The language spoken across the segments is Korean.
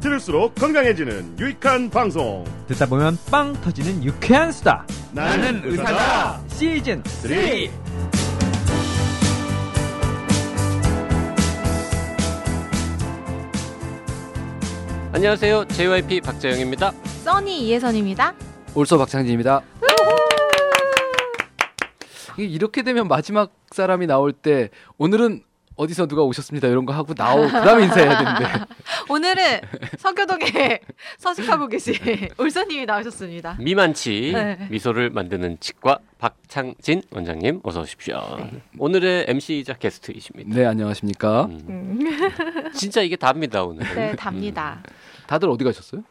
들을수록 건강해지는 유익한 방송 듣다 보면 빵 터지는 유쾌한 수다. 나는 의사다 시즌 3. 안녕하세요. JYP 박재영입니다. 써니 이혜선입니다. 올소 박창진입니다. 이렇게 되면 마지막 사람이 나올 때 오늘은 어디서 누가 오셨습니다 이런 거 하고 나오 그다음에 인사해야 되는데 오늘은 서교동에 서식하고 계신 울서님이 나오셨습니다. 미만치 네. 미소를 만드는 치과 박창진 원장님 어서 오십시오. 네. 오늘의 MC이자 게스트이십니다. 네 안녕하십니까 음, 음. 진짜 이게 답니다 오늘. 네, 답니다. 다들 어디 가셨어요?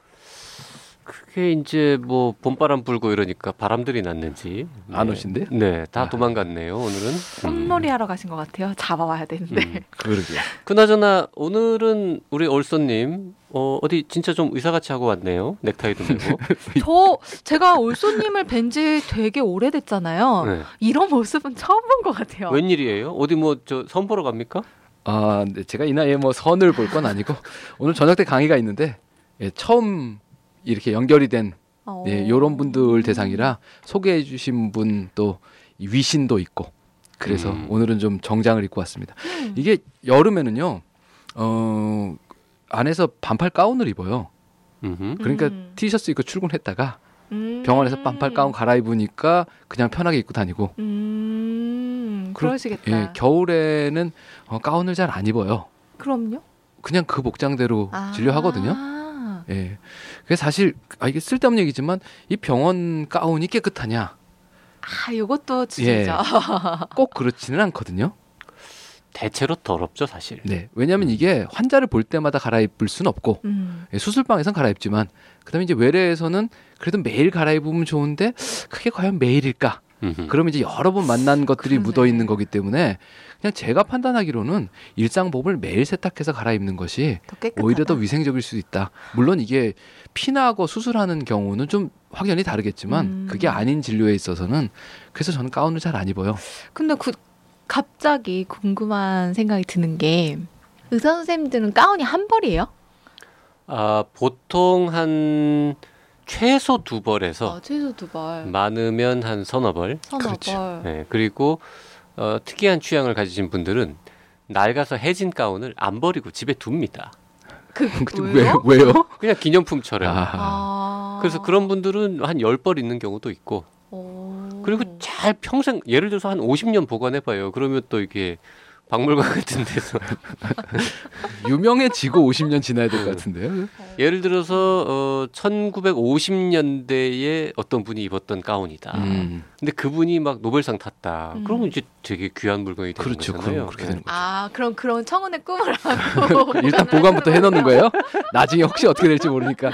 그게 이제 뭐 봄바람 불고 이러니까 바람들이 났는지 안 네. 오신대요? 네, 다 아. 도망갔네요 오늘은. 음. 윷놀이 하러 가신 것 같아요. 잡아와야 되는데. 음. 그러게요. 그나저나 오늘은 우리 올소님 어, 어디 진짜 좀 의사같이 하고 왔네요. 넥타이도 메고. 저 제가 올소님을 뵌 지 되게 오래됐잖아요. 네. 이런 모습은 처음 본 것 같아요. 웬일이에요? 어디 뭐 저 선 보러 갑니까? 아 네, 제가 이 나이에 뭐 선을 볼 건 아니고 오늘 저녁 때 강의가 있는데 예, 처음 이렇게 연결이 된 어. 예, 요런 분들 대상이라 소개해 주신 분 또 위신도 있고 그래서 음. 오늘은 좀 정장을 입고 왔습니다. 음. 이게 여름에는요. 어 안에서 반팔 가운을 입어요. 음흠. 그러니까 음. 티셔츠 입고 출근했다가 음. 병원에서 반팔 가운 갈아입으니까 그냥 편하게 입고 다니고 음. 그러- 그러시겠다. 예, 겨울에는 어, 가운을 잘 안 입어요. 그럼요. 그냥 그 복장대로 아. 진료하거든요. 예. 그래서 사실 아 이게 쓸데없는 얘기지만 이 병원 가운이 깨끗하냐? 아, 이것도 예. 진짜. 꼭 그렇지는 않거든요. 대체로 더럽죠 사실. 네. 왜냐하면 이게 환자를 볼 때마다 갈아입을 수는 없고 음. 예, 수술방에선 갈아입지만 그다음에 이제 외래에서는 그래도 매일 갈아입으면 좋은데 그게 과연 매일일까? 음흠. 그러면 이제 여러 번 만난 것들이 그러네. 묻어 있는 거기 때문에 그냥 제가 판단하기로는 일상복을 매일 세탁해서 갈아입는 것이 더. 오히려 더 위생적일 수도 있다. 물론 이게 피나고 수술하는 경우는 좀 확연히 다르겠지만 음. 그게 아닌 진료에 있어서는 그래서 저는 가운을 잘 안 입어요. 근데 그 갑자기 궁금한 생각이 드는 게 의사 선생님들은 가운이 한 벌이에요? 아 보통 한 최소 두 벌에서 어, 최소 두 벌, 많으면 한 서너 벌. 서너 그렇죠. 벌. 네, 그리고 어, 특이한 취향을 가지신 분들은 낡아서 해진 가운을 안 버리고 집에 둡니다. 그 왜요? 왜, 왜요? 그냥 기념품처럼. 아, 아. 그래서 그런 분들은 한 열 벌 있는 경우도 있고 오. 그리고 잘 평생 예를 들어서 한 50년 보관해 봐요. 그러면 또 이게 박물관 같은 데서 유명해지고 50년 지나야 될 것 같은데요. 예를 들어서 어, 1950년대에 어떤 분이 입었던 가운이다. 음, 근데 그분이 막 노벨상 탔다. 음. 그러면 이제 되게 귀한 물건이 되는 그렇죠. 거잖아요. 그렇게 되는 거죠. 아 그럼 그런 청혼의 꿈을 하고 일단 보관부터 해놓는 거예요. 나중에 혹시 어떻게 될지 모르니까.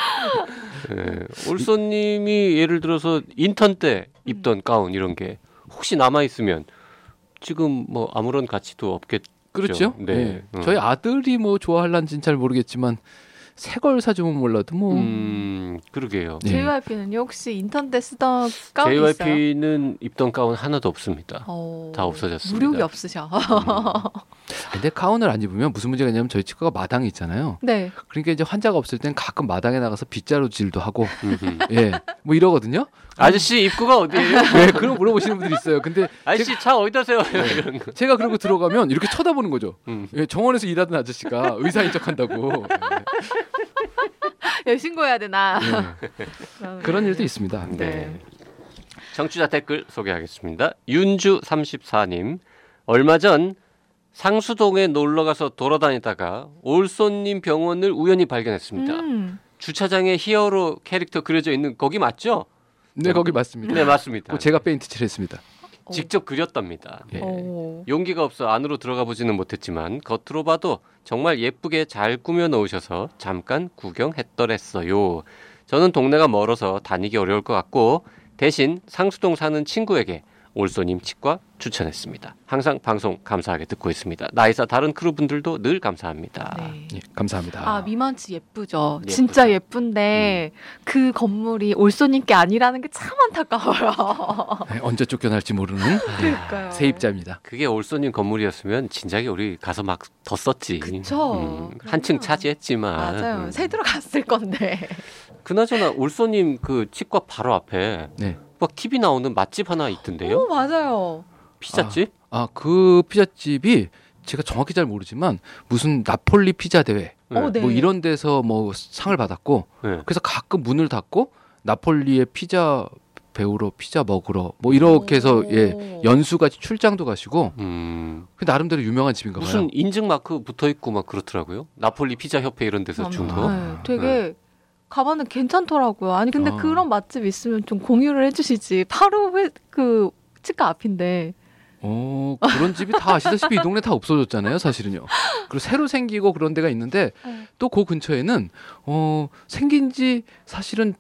예. 올소님이 예를 들어서 인턴 때 입던 가운 이런 게 혹시 남아 있으면 지금 뭐 아무런 가치도 없겠죠. 그렇죠. 네. 네. 음. 저희 아들이 뭐 좋아할란지는 잘 모르겠지만 새 걸 사주면 몰라도 뭐 음, 그러게요. 네. JYP는요 혹시 인턴 때 쓰던 가운 있어요? JYP는 입던 가운 하나도 없습니다. 어, 다 없어졌습니다. 무력이 없으셔. 근데 가운을 안 입으면 무슨 문제가 있냐면 저희 치과가 마당이 있잖아요. 네. 그러니까 이제 환자가 없을 땐 가끔 마당에 나가서 빗자루질도 하고. 예 뭐 이러거든요. 아저씨 입구가 어디예요? 왜 그런 물어보시는 분들이 있어요. 근데 아저씨 차 어디다 세워요? 이런 거. 제가 그러고 들어가면 이렇게 쳐다보는 거죠. 음. 예, 정원에서 일하던 아저씨가 의사인 척한다고 여 신고해야 되나? 예, 그런 일도 있습니다. 네. 청취자 댓글 소개하겠습니다. 윤주 34님. 얼마 전 상수동에 놀러 가서 돌아다니다가 올손님 병원을 우연히 발견했습니다. 음. 주차장에 히어로 캐릭터 그려져 있는 거기 맞죠? 네 거기 맞습니다. 네, 맞습니다. 그거 제가 페인트 칠했습니다. 직접 그렸답니다. 예. 오. 용기가 없어 안으로 들어가 보지는 못했지만 겉으로 봐도 정말 예쁘게 잘 꾸며 놓으셔서 잠깐 구경했더랬어요. 저는 동네가 멀어서 다니기 어려울 것 같고 대신 상수동 사는 친구에게 올소님 치과 추천했습니다. 항상 방송 감사하게 듣고 있습니다. 나이사 다른 크루분들도 늘 감사합니다. 네. 예, 감사합니다. 아 미만치 예쁘죠. 예쁘죠. 진짜 예쁜데 그 건물이 올소님께 아니라는 게 참 안타까워요. 네, 언제 쫓겨날지 모르는 그러니까요. 세입자입니다. 그게 올소님 건물이었으면 진작에 우리 가서 막 더 썼지. 그쵸. 한층 그럼요. 차지했지만. 맞아요. 음. 새 들어갔을 건데. 그나저나 올소님 그 치과 바로 앞에 네. 막 TV 나오는 맛집 하나 있던데요? 오 맞아요. 피자집? 아 그 피자집이 제가 정확히 잘 모르지만 무슨 나폴리 피자 대회 어, 네. 뭐 이런 데서 뭐 상을 받았고 네. 그래서 가끔 문을 닫고 나폴리의 피자 배우러 피자 먹으러 뭐 이렇게 해서 예 연수같이 출장도 가시고 음, 그 나름대로 유명한 집인가 봐요. 무슨 인증 마크 붙어 있고 막 그렇더라고요. 나폴리 피자 협회 이런 데서 준 거. 네, 되게 가봤는데 괜찮더라고요. 아니 근데 아. 그런 맛집 있으면 좀 공유를 해주시지. 바로 회, 그 치과 앞인데. 어 그런 집이 다 아시다시피 이 동네 다 없어졌잖아요, 사실은요. 그리고 새로 생기고 그런 데가 있는데 네. 또그 근처에는 어 생긴 지 사실은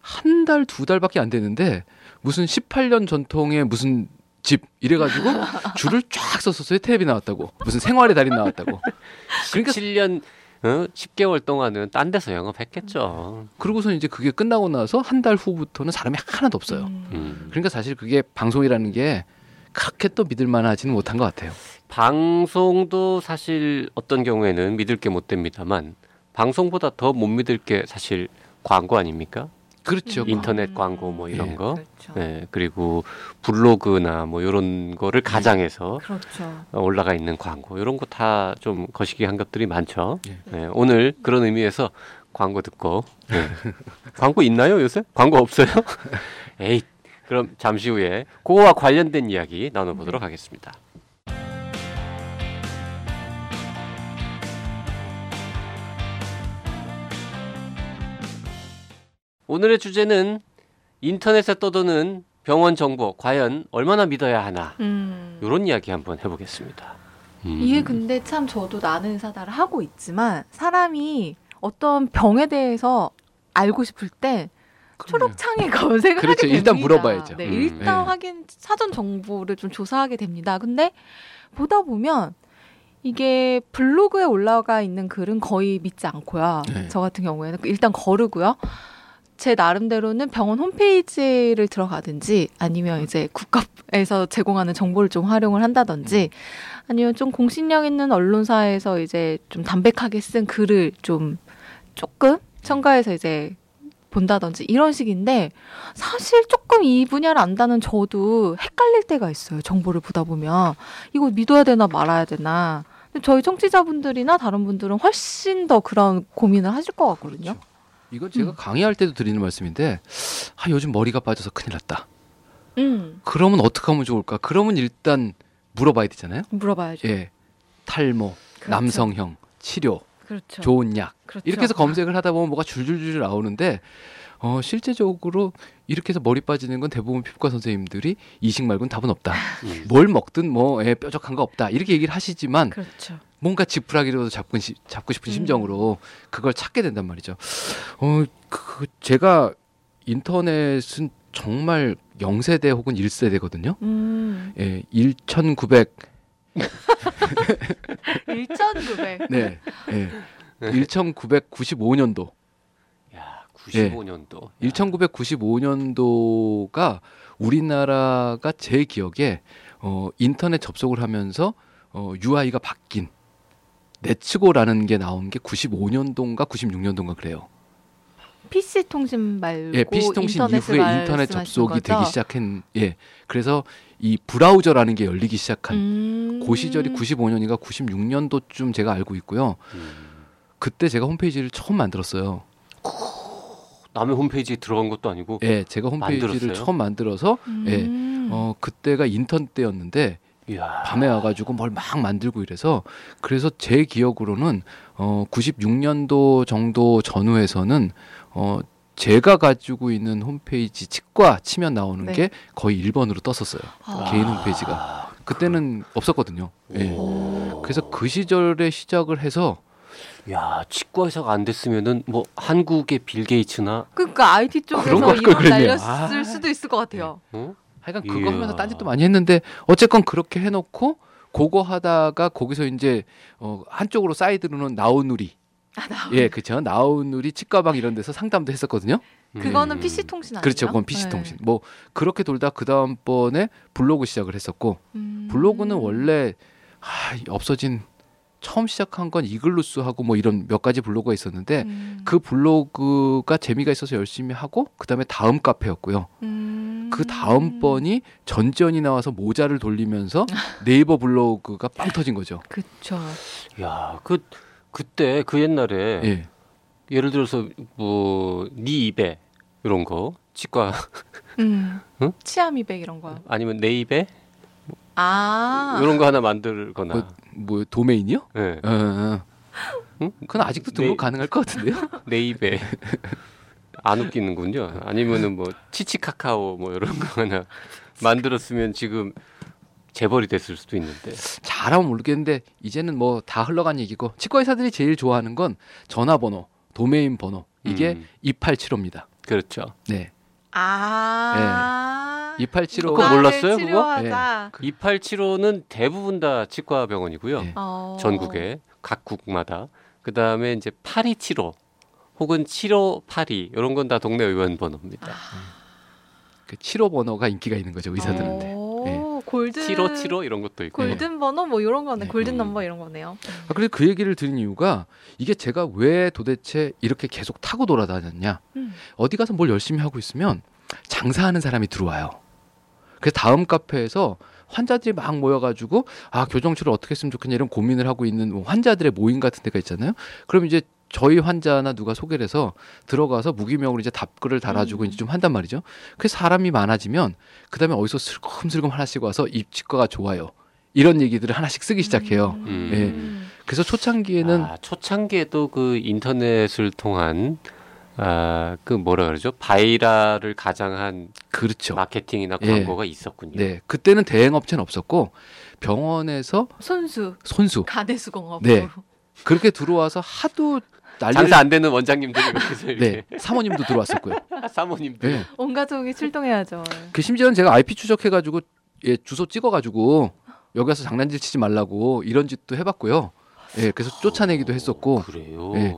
한 달 두 달밖에 안 되는데 무슨 18년 전통의 무슨 집 이래가지고 줄을 쫙 섰었어요 텔레비 나왔다고 무슨 생활의 달인 나왔다고 그러니까 7년 어? 10개월 동안은 딴 데서 영업했겠죠. 그러고서 이제 그게 끝나고 나서 한 달 후부터는 사람이 하나도 없어요 음. 음. 그러니까 사실 그게 방송이라는 게 그렇게 또 믿을 만하지는 못한 것 같아요 방송도 사실 어떤 경우에는 믿을 게 못 됩니다만 방송보다 더 못 믿을 게 사실 광고 아닙니까? 그렇죠 인터넷 광고 뭐 이런 예. 거. 그렇죠. 네, 그리고 블로그나 뭐 이런 거를 가장해서 그렇죠. 올라가 있는 광고 이런 거 다 좀 거시기 한 것들이 많죠. 예. 네, 오늘 그런 의미에서 광고 듣고 네. 광고 있나요 요새? 광고 없어요? 에이 그럼 잠시 후에 그거와 관련된 이야기 나눠보도록 하겠습니다. 오늘의 주제는 인터넷에 떠도는 병원 정보 과연 얼마나 믿어야 하나 음. 이런 이야기 한번 해보겠습니다. 음. 이게 근데 참 저도 나는 사다를 하고 있지만 사람이 어떤 병에 대해서 알고 싶을 때 초록창에 검색을 그렇죠. 하게 됩니다. 일단 물어봐야죠. 네, 음. 일단 네. 확인 사전 정보를 좀 조사하게 됩니다. 근데 보다 보면 이게 블로그에 올라가 있는 글은 거의 믿지 않고요. 네. 저 같은 경우에는 일단 거르고요. 제 나름대로는 병원 홈페이지를 들어가든지 아니면 이제 국가에서 제공하는 정보를 좀 활용을 한다든지 아니면 좀 공신력 있는 언론사에서 이제 좀 담백하게 쓴 글을 좀 조금 첨가해서 이제 본다든지 이런 식인데 사실 조금 이 분야를 안다는 저도 헷갈릴 때가 있어요. 정보를 보다 보면 이거 믿어야 되나 말아야 되나. 저희 청취자분들이나 다른 분들은 훨씬 더 그런 고민을 하실 것 같거든요. 이건 제가 음. 강의할 때도 드리는 말씀인데 아 요즘 머리가 빠져서 큰일 났다 음, 그러면 어떻게 하면 좋을까 그러면 일단 물어봐야 되잖아요 물어봐야죠. 예 탈모 그렇죠. 남성형 치료 그렇죠. 좋은 약 그렇죠. 이렇게 해서 검색을 하다 보면 뭐가 줄줄줄 나오는데 어 실제적으로 이렇게 해서 머리 빠지는 건 대부분 피부과 선생님들이 이식 말고는 답은 없다. 음. 뭘 먹든 뭐 예, 뾰족한 거 없다. 이렇게 얘기를 하시지만 그렇죠. 뭔가 지푸라기라도 잡고, 시- 잡고 싶은 음. 심정으로 그걸 찾게 된단 말이죠. 어, 그 제가 인터넷은 정말 0세대 혹은 1세대거든요. 음, 예, 1900 1,900. 네. 예. 1995년도 야, 95년도. 1995년도가 우리나라가 제 기억에 어, 인터넷 접속을 하면서 어, UI가 바뀐 네츠고라는 게 나온 게 95년도인가 96년도인가 그래요. PC 통신 말고 예, PC 통신 이후에 인터넷 접속이 거죠? 되기 시작한 예. 그래서 이 브라우저라는 게 열리기 시작한 음. 그 시절이 95년인가 96년도쯤 제가 알고 있고요. 음. 그때 제가 홈페이지를 처음 만들었어요. 남의 홈페이지에 들어간 것도 아니고 예, 제가 홈페이지를 만들었어요? 처음 만들어서 예. 음. 어 그때가 인턴 때였는데 이야. 밤에 와가지고 뭘 막 만들고 이래서 그래서 제 기억으로는 어 96년도 정도 전후에서는 어 제가 가지고 있는 홈페이지 치과 치면 나오는 네. 게 거의 1번으로 떴었어요. 아. 개인 홈페이지가 그때는 없었거든요. 예. 오. 그래서 그 시절에 시작을 해서 야, 치과 의사가 안 됐으면은 뭐 한국의 빌 게이츠나 그러니까 IT 그런 쪽에서 거 이름. 날렸을 아. 수도 있을 것 같아요. 어? 하여간 그거 이야. 하면서 딴짓도 많이 했는데 어쨌건 그렇게 해놓고 그거 하다가 거기서 이제 어 한쪽으로 사이드로는 나우누리 아, 나예 그쵸 나우누리 치과방 이런 데서 상담도 했었거든요 그거는 음. PC 통신 아니에요? 그렇죠 그건 PC 통신 뭐 그렇게 돌다 그 다음번에 블로그 시작을 했었고 음. 블로그는 원래 아, 없어진 처음 시작한 건 이글루스하고 뭐 이런 몇 가지 블로그가 있었는데 음. 그 블로그가 재미가 있어서 열심히 하고 그다음에 다음 카페였고요. 음. 그 다음 번이 전지현이 나와서 모자를 돌리면서 네이버 블로그가 빵 터진 거죠. 그쵸. 야, 그 그때 그 옛날에 예. 예를 들어서 뭐 네 입에 이런 거 치과 음. 응? 치아미백 이런 거요. 아니면 내 입에 아. 이런 거 하나 만들거나. 뭐, 뭐 도메인이요? 예. 어, 어. 응? 그건 아직도 등록 네. 가능할 것 같은데요. 내 입에 안 웃기는군요. 아니면은 뭐 치치카카오 뭐 이런 거 하나 만들었으면 지금 재벌이 됐을 수도 있는데. 잘하면 모르겠는데 이제는 뭐 다 흘러간 얘기고 치과 의사들이 제일 좋아하는 건 전화번호, 도메인 번호 이게 음, 2875입니다. 그렇죠. 네, 아. 2875. 그거 몰랐어요, 그거? 치료하자. 2875는 대부분 다 치과 병원이고요. 네. 어. 전국에 각 국마다. 그다음에 이제 8275 혹은 7582 이런 건 다 동네 의원 번호입니다. 그 7호 번호가 인기가 있는 거죠 의사들한테. 오, 네. 골든 7575 이런 것도 있고. 골든 번호 뭐 이런 거네. 네. 골든 음. 넘버 이런 거네요. 아, 그래서 그 얘기를 드린 이유가 이게 제가 왜 도대체 이렇게 계속 타고 돌아다녔냐. 음. 어디 가서 뭘 열심히 하고 있으면 장사하는 사람이 들어와요. 그래서 다음 카페에서 환자들이 막 모여가지고 아 교정치를 어떻게 했으면 좋겠냐 이런 고민을 하고 있는 뭐 환자들의 모임 같은 데가 있잖아요. 그럼 이제 저희 환자나 누가 소개를 해서 들어가서 무기명으로 이제 답글을 달아주고 음. 이제 좀 한단 말이죠. 그래서 사람이 많아지면 그 다음에 어디서 슬금슬금 하나씩 와서 이 치과가 좋아요. 이런 얘기들을 하나씩 쓰기 시작해요. 음. 그래서 초창기에는 아, 초창기에도 그 인터넷을 통한 아, 그 뭐라 그러죠? 바이랄을 가장한 그렇죠. 마케팅이나 예. 광고가 있었군요. 네, 그때는 대행 업체는 없었고 병원에서 손수 손수 가대수공업. 네. 그렇게 들어와서 하도 난리를 장사 안 되는 원장님들이 네, 사모님도 들어왔었고요. 사모님들 네. 온 가족이 출동해야죠. 그 심지어는 제가 IP 추적해가지고 예, 주소 찍어가지고 여기 와서 장난질 치지 말라고 이런 짓도 해봤고요. 예, 그래서 쫓아내기도 했었고 그래요. 네.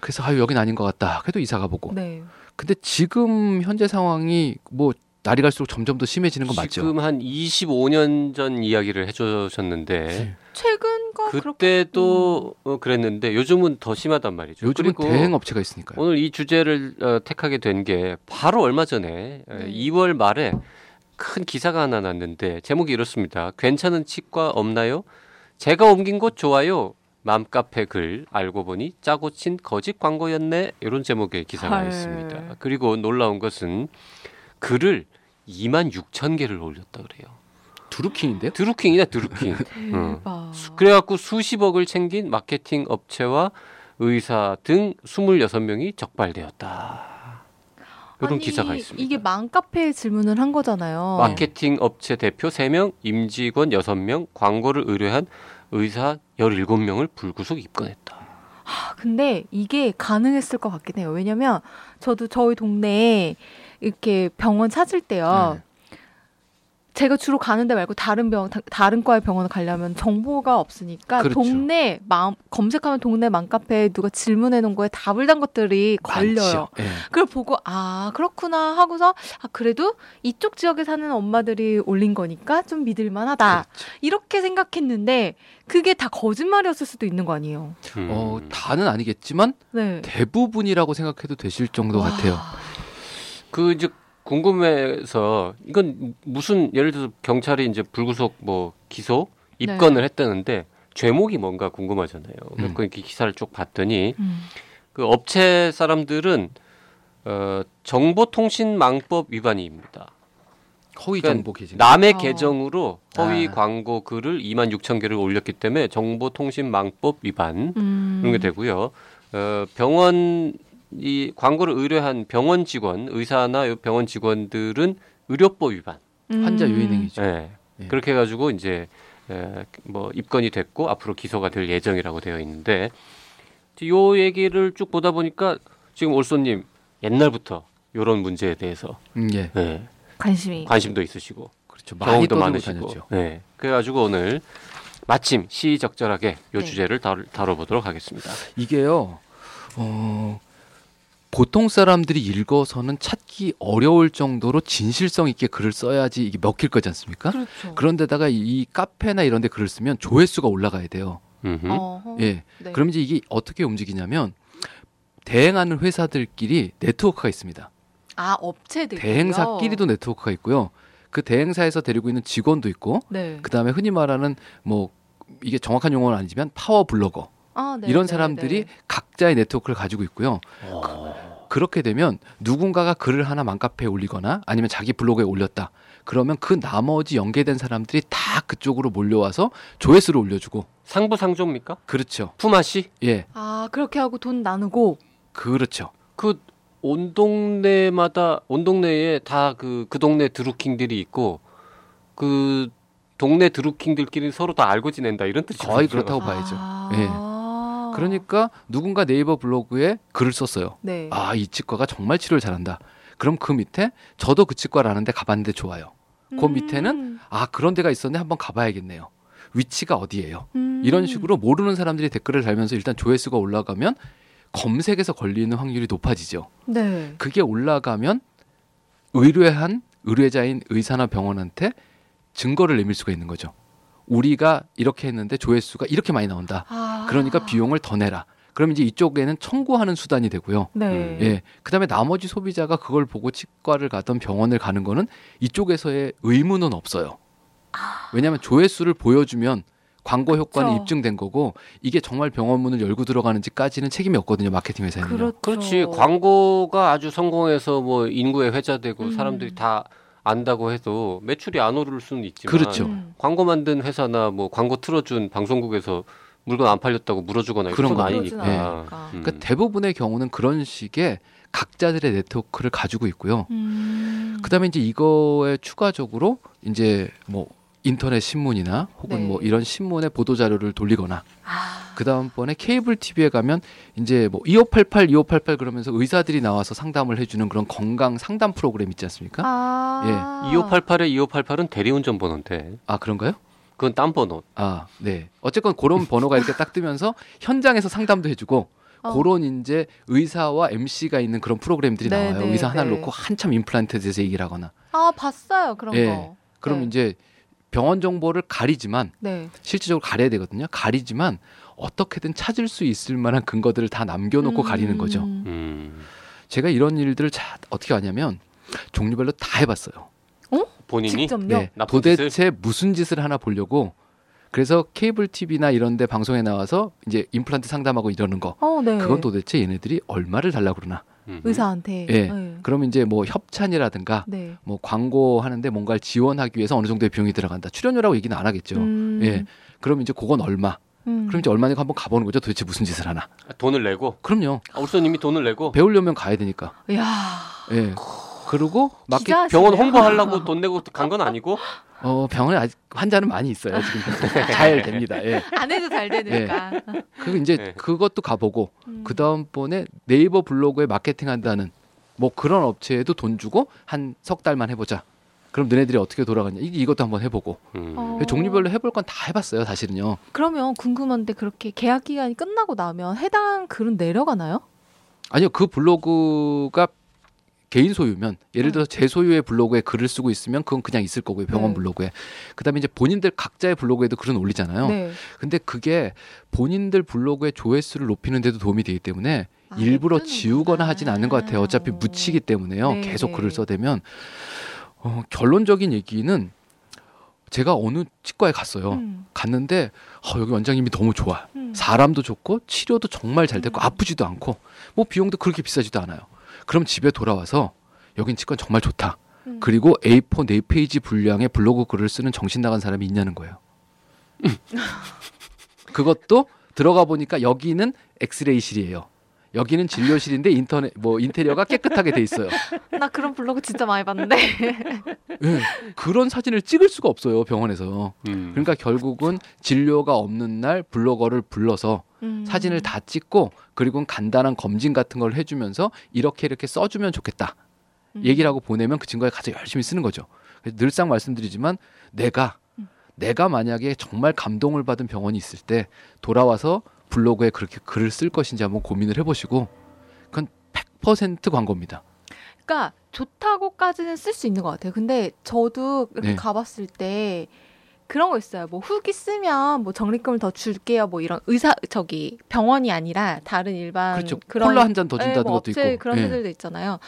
그래서 아유 여긴 아닌 것 같다. 그래도 이사 가보고. 네. 근데 지금 현재 상황이 뭐 날이 갈수록 점점 더 심해지는 건 맞죠. 지금 한 25년 전 이야기를 해주셨는데 네. 최근 거 그렇게 그때도 어, 그랬는데 요즘은 더 심하단 말이죠. 요즘은 그리고 대행 업체가 있으니까요. 오늘 이 주제를 어, 택하게 된 게 바로 얼마 전에 에, 네. 2월 말에 큰 기사가 하나 났는데 제목이 이렇습니다. 괜찮은 치과 없나요? 제가 옮긴 곳 좋아요. 맘카페 글 알고 보니 짜고 친 거짓 광고였네. 이런 제목의 기사가 헐. 있습니다. 그리고 놀라운 것은 글을 2만 6천 개를 올렸다 그래요. 두루킹인데요? 드루킹이냐 드루킹. 대박. 수- 그래갖고 수십억을 챙긴 마케팅 업체와 의사 등 26명이 적발되었다. 이런 아니, 기사가 있습니다. 이게 맘카페에 질문을 한 거잖아요. 마케팅 업체 대표 3명, 임직원 6명, 광고를 의뢰한 의사 17명을 불구속 입건했다. 아, 근데 이게 가능했을 것 같긴 해요. 왜냐면 저도 저희 동네에 이렇게 병원 찾을 때요. 네. 제가 주로 가는 데 말고 다른 병 다- 다른 과의 병원을 가려면 정보가 없으니까 그렇죠. 동네 맘 검색하면 동네 맘카페에 누가 질문해 놓은 거에 답을 단 것들이 걸려요. 예. 그걸 보고 아 그렇구나 하고서 아 그래도 이쪽 지역에 사는 엄마들이 올린 거니까 좀 믿을 만하다 그렇죠. 이렇게 생각했는데 그게 다 거짓말이었을 수도 있는 거 아니에요. 음. 어, 다는 아니겠지만 네. 대부분이라고 생각해도 되실 정도 와. 같아요. 그 이제 궁금해서 이건 무슨 예를 들어서 경찰이 이제 불구속 뭐 기소 입건을 했다는데 죄목이 뭔가 궁금하잖아요. 음. 그래서 이렇게 기사를 쭉 봤더니 음. 그 업체 사람들은 어, 정보통신망법 위반입니다. 허위 그러니까 정보 계정. 남의 어. 계정으로 허위 아. 광고 글을 2만 6천 개를 올렸기 때문에 정보통신망법 위반 음. 이런 게 되고요. 어, 병원 이 광고를 의뢰한 병원 직원, 의사나 병원 직원들은 의료법 위반. 환자 음. 유인행위죠. 예. 예. 그렇게 해가지고 이제 에, 뭐 입건이 됐고 앞으로 기소가 될 예정이라고 되어 있는데 요 얘기를 쭉 보다 보니까 지금 올소님 옛날부터 이런 문제에 대해서 음, 예. 예, 관심이. 관심도 있으시고 그렇죠. 경험도 많으시고. 다녔죠. 네. 그래가지고 오늘 마침 시적절하게 요 네. 주제를 다루, 다뤄보도록 하겠습니다. 이게요. 어, 보통 사람들이 읽어서는 찾기 어려울 정도로 진실성 있게 글을 써야지 이게 먹힐 거지 않습니까? 그렇죠. 그런데다가 이 카페나 이런 데 글을 쓰면 조회수가 올라가야 돼요. 어허. 예. 네. 그럼 이제 이게 어떻게 움직이냐면 대행하는 회사들끼리 네트워크가 있습니다. 아 업체들. 대행사끼리도 네트워크가 있고요. 그 대행사에서 데리고 있는 직원도 있고 네. 그다음에 흔히 말하는 뭐 이게 정확한 용어는 아니지만 파워 블로거 아, 네, 이런 네, 사람들이 네. 각자의 네트워크를 가지고 있고요. 그 렇게 되면 누군가가 글을 하나 맘카페에 올리거나 아니면 자기 블로그에 올렸다. 그러면 그 나머지 연계된 사람들이 다 그쪽으로 몰려와서 조회수를 올려주고 상부상조입니까? 그렇죠. 품앗이? 예, 아 그렇게 하고 돈 나누고. 그렇죠. 그 온 동네마다 온 동네에 다 그그 동네 드루킹들이 있고 그 동네 드루킹들끼리 서로 다 알고 지낸다 이런 뜻이죠. 거의 그렇다고 봐야죠. 아. 예. 그러니까 누군가 네이버 블로그에 글을 썼어요. 네. 아, 이 치과가 정말 치료를 잘한다. 그럼 그 밑에 저도 그 치과를 아는데 가봤는데 좋아요. 그 밑에는 아, 그런 데가 있었네. 한번 가봐야겠네요. 위치가 어디예요? 음. 이런 식으로 모르는 사람들이 댓글을 달면서 일단 조회수가 올라가면 검색에서 걸리는 확률이 높아지죠. 네. 그게 올라가면 의뢰한 의뢰자인 의사나 병원한테 증거를 내밀 수가 있는 거죠. 우리가 이렇게 했는데 조회수가 이렇게 많이 나온다. 아. 그러니까 비용을 더 내라. 그럼 이제 이쪽에는 청구하는 수단이 되고요. 네. 예. 그다음에 나머지 소비자가 그걸 보고 치과를 가던 병원을 가는 거는 이쪽에서의 의무는 없어요. 왜냐하면 조회수를 보여주면 광고 효과는 그쵸. 입증된 거고 이게 정말 병원 문을 열고 들어가는지까지는 책임이 없거든요. 마케팅 회사에는요. 그렇죠. 그렇지. 광고가 아주 성공해서 뭐 인구에 회자되고 음. 사람들이 다 안다고 해도 매출이 안 오를 수는 있지만 그렇죠. 음. 광고 만든 회사나 뭐 광고 틀어준 방송국에서 물건 안 팔렸다고 물어주거나 그런 건거 아니니까. 않으니까. 음. 그러니까 대부분의 경우는 그런 식의 각자들의 네트워크를 가지고 있고요. 음. 그다음에 이제 이거에 추가적으로 이제 뭐 인터넷 신문이나 혹은 네. 뭐 이런 신문의 보도 자료를 돌리거나 아. 그 다음번에 케이블 TV에 가면 이제 뭐 2588, 2588 그러면서 의사들이 나와서 상담을 해주는 그런 건강 상담 프로그램 있지 않습니까? 아. 2588에 2588은 대리운전 번호인데 아 그런가요? 그건 딴 번호. 아 네. 어쨌건 그런 번호가 이렇게 딱 뜨면서 현장에서 상담도 해주고 어. 그런 이제 의사와 MC가 있는 그런 프로그램들이 네, 나와요. 네, 의사 하나를 네. 놓고 한참 임플란트에 대해서 얘기를 하거나. 아 봤어요 그런 예. 거. 그럼 네. 이제 병원 정보를 가리지만 네. 실질적으로 가려야 되거든요. 가리지만 어떻게든 찾을 수 있을 만한 근거들을 다 남겨놓고 가리는 거죠. 음. 음. 제가 이런 일들을 자, 어떻게 하냐면 종류별로 다 해봤어요. 본인이 직접요? 네, 도대체 무슨 짓을 하나 보려고 그래서 케이블 TV나 이런데 방송에 나와서 이제 임플란트 상담하고 이러는 거 어, 네. 그건 도대체 얘네들이 얼마를 달라 그러나 음. 의사한테. 예. 네. 그럼 이제 뭐 협찬이라든가 네. 뭐 광고 하는데 뭔가를 지원하기 위해서 어느 정도의 비용이 들어간다 출연료라고 얘기는 안 하겠죠 음. 예 그럼 이제 그건 얼마 음. 그럼 이제 얼마니까 한번 가보는 거죠 도대체 무슨 짓을 하나 돈을 내고 그럼요 아, 울선님이 돈을 내고 배우려면 가야 되니까 야. 예 그리고 마켓 기자시네요. 병원 홍보하려고 돈 내고 간 건 아니고 어 병원에 아직 환자는 많이 있어요 지금 잘 됩니다 예 안 해도 잘 되니까. 그리고 이제 네. 그것도 가보고 음. 그 다음 번에 네이버 블로그에 마케팅한다는 뭐 그런 업체에도 돈 주고 한 석 달만 해보자. 그럼 너네들이 어떻게 돌아가냐. 이- 이것도 한번 해보고. 음. 어. 종류별로 해볼 건 다 해봤어요, 사실은요. 그러면 궁금한데 그렇게 계약 기간이 끝나고 나면 해당 글은 내려가나요? 아니요, 그 블로그가 개인 소유면 예를 음. 들어서 제 소유의 블로그에 글을 쓰고 있으면 그건 그냥 있을 거고요, 병원 네. 블로그에. 그다음에 이제 본인들 각자의 블로그에도 글은 올리잖아요. 네. 근데 그게 본인들 블로그의 조회수를 높이는 데도 도움이 되기 때문에 아, 일부러. 지우거나 하진 않는 것 같아요. 어차피 어. 묻히기 때문에요. 네, 계속 네. 글을 써대면 어, 결론적인 얘기는 제가 어느 치과에 갔어요. 음. 갔는데 어, 여기 원장님이 너무 좋아. 음. 사람도 좋고 치료도 정말 잘 됐고 음. 아프지도 않고 뭐 비용도 그렇게 비싸지도 않아요. 그럼 집에 돌아와서 여긴 치과 정말 좋다. 음. 그리고 A4 네 페이지 분량의 블로그 글을 쓰는 정신 나간 사람이 있냐는 거예요. 그것도 들어가 보니까 여기는 엑스레이실이에요. 여기는 진료실인데 인터넷 뭐 인테리어가 깨끗하게 돼 있어요. 나 그런 블로그 진짜 많이 봤는데. 예, 그런 사진을 찍을 수가 없어요 병원에서. 음. 그러니까 결국은 진료가 없는 날 블로거를 불러서 음. 사진을 다 찍고 그리고 간단한 검진 같은 걸 해주면서 이렇게 이렇게 써주면 좋겠다. 음. 얘기를 하고 보내면 그 친구가 가장 열심히 쓰는 거죠. 그래서 늘상 말씀드리지만 내가 음. 내가 만약에 정말 감동을 받은 병원이 있을 때 돌아와서 블로그에 그렇게 글을 쓸 것인지 한번 고민을 해보시고 그건 100% 광고입니다. 그러니까 좋다고까지는 쓸 수 있는 것 같아요. 근데 저도 이렇게 네. 가봤을 때 그런 거 있어요. 뭐 후기 쓰면 뭐 적립금을 더 줄게요. 뭐 이런 의사 저기 병원이 아니라 다른 일반 그렇죠. 그런 콜라 한 잔더 예, 준다는 뭐 것도 있고. 그런 예. 데들도 있잖아요.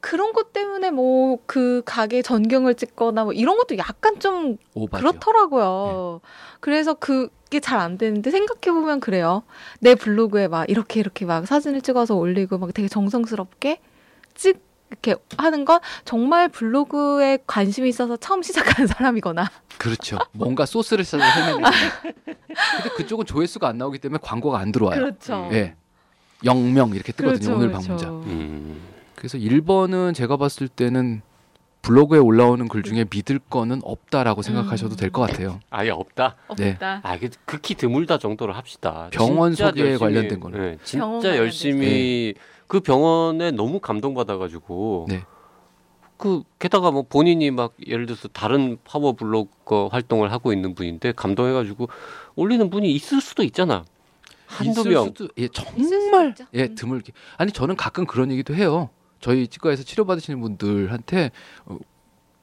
그런 것 때문에 뭐 그 가게 전경을 찍거나 뭐 이런 것도 약간 좀 오바죠. 그렇더라고요. 그래서 그게 잘 안 되는데 생각해 보면 그래요. 내 블로그에 막 이렇게 이렇게 막 사진을 찍어서 올리고 막 되게 정성스럽게 찍 이렇게 하는 건 정말 블로그에 관심이 있어서 처음 시작하는 사람이거나 그렇죠. 뭔가 소스를 찾아서 헤매는. 근데 그쪽은 조회수가 안 나오기 때문에 광고가 안 들어와요. 그렇죠. 예. 0명 이렇게 뜨거든요. 그렇죠, 오늘 그렇죠. 방문자. 음. 그래서 1번은 제가 봤을 때는 블로그에 올라오는 글 중에 믿을 거는 없다라고 생각하셔도 음. 될것 같아요. 아예 없다. 네. 없다. 아, 그 극히 드물다 정도로 합시다. 병원 진짜 소개에 열심히- 관련된 거는. 네, 병원 진짜 열심히 그 병원에 너무 감동받아가지고. 네. 그 게다가 뭐 본인이 막 예를 들어서 다른 파워 블로거 활동을 하고 있는 분인데 감동해가지고 올리는 분이 있을 수도 있잖아. 한두 있을 명. 수도 예 정말. 예 음. 드물게 아니 저는 가끔 그런 얘기도 해요. 저희 치과에서 치료 받으시는 분들한테 어,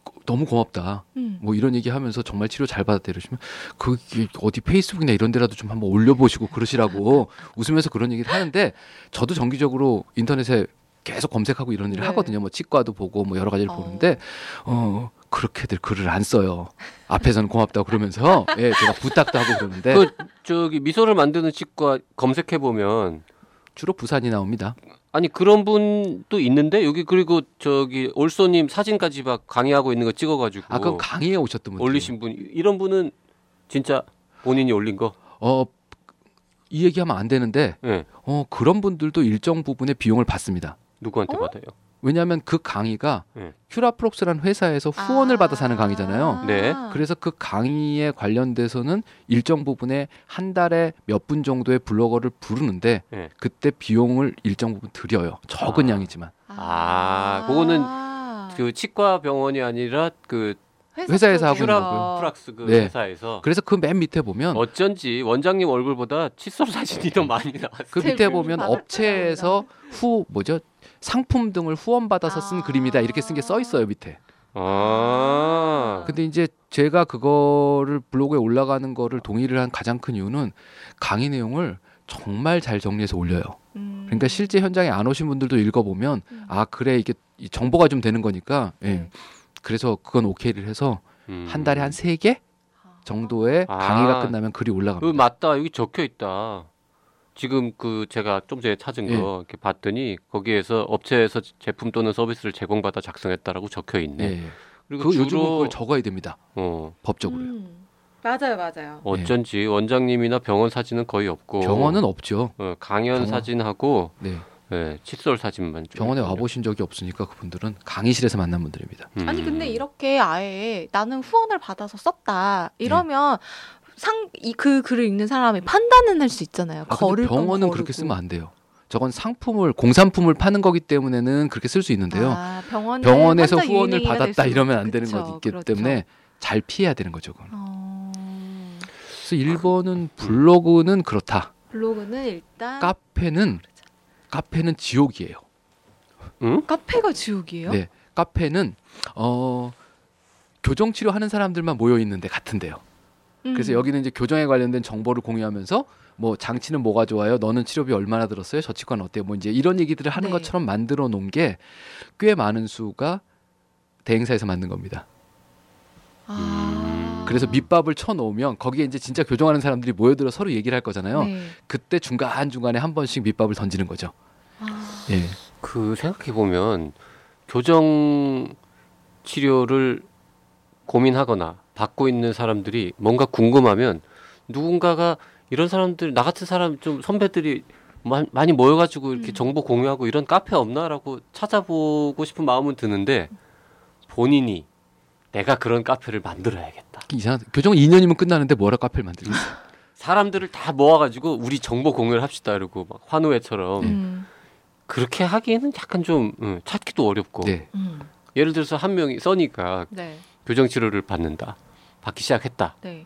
고- 너무 고맙다. 음. 뭐 이런 얘기 하면서 정말 치료 잘 받았다 이러시면 그게 어디 페이스북이나 이런 데라도 좀 한번 올려보시고 그러시라고 웃으면서 그런 얘기를 하는데 저도 정기적으로 인터넷에 계속 검색하고 이런 일을 네. 하거든요. 뭐 치과도 보고 뭐 여러 가지를 어. 보는데 어 그렇게들 글을 안 써요. 앞에서는 고맙다고 그러면서 예 제가 부탁도 하고 그러는데 그 저기 미소를 만드는 치과 검색해 보면 주로 부산이 나옵니다. 아니 그런 분도 있는데 여기 그리고 저기 올소님 사진까지 막 강의하고 있는 거 찍어가지고 아까 그 강의에 오셨던 분 올리신 분 이런 분은 진짜 본인이 올린 거. 어 이 얘기하면 안 되는데 예. 어 그런 분들도 일정 부분의 비용을 받습니다. 누구한테 어? 받아요? 왜냐하면 그 강의가 네. 큐라프록스라는 회사에서 후원을 받아서 하는 강의잖아요. 네. 그래서 그 강의에 관련돼서는 일정 부분에 한 달에 몇 분 정도의 블로거를 부르는데 네. 그때 비용을 일정 부분 드려요. 적은 아. 양이지만. 아, 그거는 그 치과 병원이 아니라 그 회사에서 하고 있는 거고요. 프락스 그 네. 회사에서 그래서 그 맨 밑에 보면 어쩐지 원장님 얼굴보다 칫솔 사진이 더 많이 나왔어요. 그제 밑에 보면. 업체에서 후 뭐죠 상품 등을 후원받아서 쓴 아. 글입니다 이렇게 쓴 게 써 있어요 밑에. 아. 근데 이제 제가 그거를 블로그에 올라가는 거를 동의를 한 가장 큰 이유는 강의 내용을 정말 잘 정리해서 올려요. 음. 그러니까 실제 현장에 안 오신 분들도 읽어보면 음. 아 그래 이게 이 정보가 좀 되는 거니까 예. 네. 그래서 그건 오케이를 해서 음. 한 달에 한 세 개 정도의 아. 강의가 끝나면 글이 그 올라갑니다. 맞다 여기 적혀 있다. 지금 그 제가 좀 전에 찾은 예. 거 이렇게 봤더니 거기에서 업체에서 제품 또는 서비스를 제공받아 작성했다라고 적혀 있네. 예, 예. 그리고 그 요즘은 그걸 적어야 됩니다. 어, 법적으로. 요 음. 맞아요, 맞아요. 어쩐지 원장님이나 병원 사진은 거의 없고 병원은 없죠. 어, 강연 병원. 사진하고 네. 예, 칫솔 사진만 좀 병원에 있군요. 와보신 적이 없으니까 그분들은 강의실에서 만난 분들입니다. 음. 아니 근데 이렇게 아예 나는 후원을 받아서 썼다 이러면 상이 그 글을 읽는 사람이 판단은 할 수 있잖아요. 아, 거를 근데 병원은 건 그렇게. 쓰면 안 돼요. 저건 상품을 공산품을 파는 거기 때문에는 그렇게 쓸 수 있는데요. 아, 병원에서 환자 후원을 받았다 수- 이러면 안 되는 거기 있기 그렇죠. 때문에 잘 피해야 되는 거죠. 그건. 어... 그래서 1번은 블로그는 그렇다. 블로그는 일단 카페는 카페는 지옥이에요. 카페가 지옥이에요? 네. 카페는 어 교정 치료 하는 사람들만 모여 있는데 같은데요. 음. 그래서 여기는 이제 교정에 관련된 정보를 공유하면서 뭐 장치는 뭐가 좋아요? 너는 치료비 얼마나 들었어요? 저 치과는 어때요? 뭐 이제 이런 얘기들을 하는 네. 것처럼 만들어 놓은 게 꽤 많은 수가 대행사에서 만든 겁니다. 아... 그래서 밑밥을 쳐 놓으면 거기에 이제 진짜 교정하는 사람들이 모여들어 서로 얘기를 할 거잖아요. 네. 그때 중간 중간에 한 번씩 밑밥을 던지는 거죠. 아... 예. 그 생각해 보면 교정 치료를 고민하거나 받고 있는 사람들이 뭔가 궁금하면 누군가가 이런 사람들 나 같은 사람 좀 선배들이 마- 많이 모여가지고 이렇게 음. 정보 공유하고 이런 카페 없나라고 찾아보고 싶은 마음은 드는데 본인이 내가 그런 카페를 만들어야겠다. 이상 교정 2년이면 끝나는데 뭐라 카페를 만들겠어요? 사람들을 다 모아가지고 우리 정보 공유를 합시다 이러고 막 환호회처럼 음. 그렇게 하기에는 약간 좀 응, 찾기도 어렵고 네. 음. 예를 들어서 한 명이 써니가 네. 교정 치료를 받는다. 받기 시작했다. 네.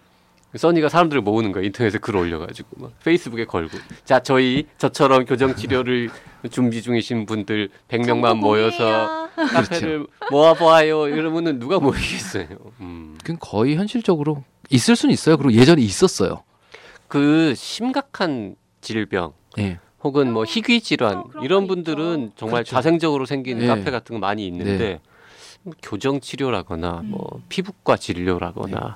써니가 사람들을 모으는 거야 인터넷에 글 올려가지고 막 페이스북에 걸고 자 저희 저처럼 교정 치료를 준비 중이신 분들 100명만 모여서 카페를 모아보아요 이러면은 누가 모이겠어요. 음. 그건 거의 현실적으로 있을 수는 있어요. 그리고 예전에 있었어요. 그 심각한 질병 예. 혹은 뭐 희귀 질환 그런 이런 거 분들은 있죠. 정말 그렇죠. 자생적으로 생긴 네. 카페 같은 거 많이 있는데 네. 뭐 교정 치료라거나 뭐 음. 피부과 진료라거나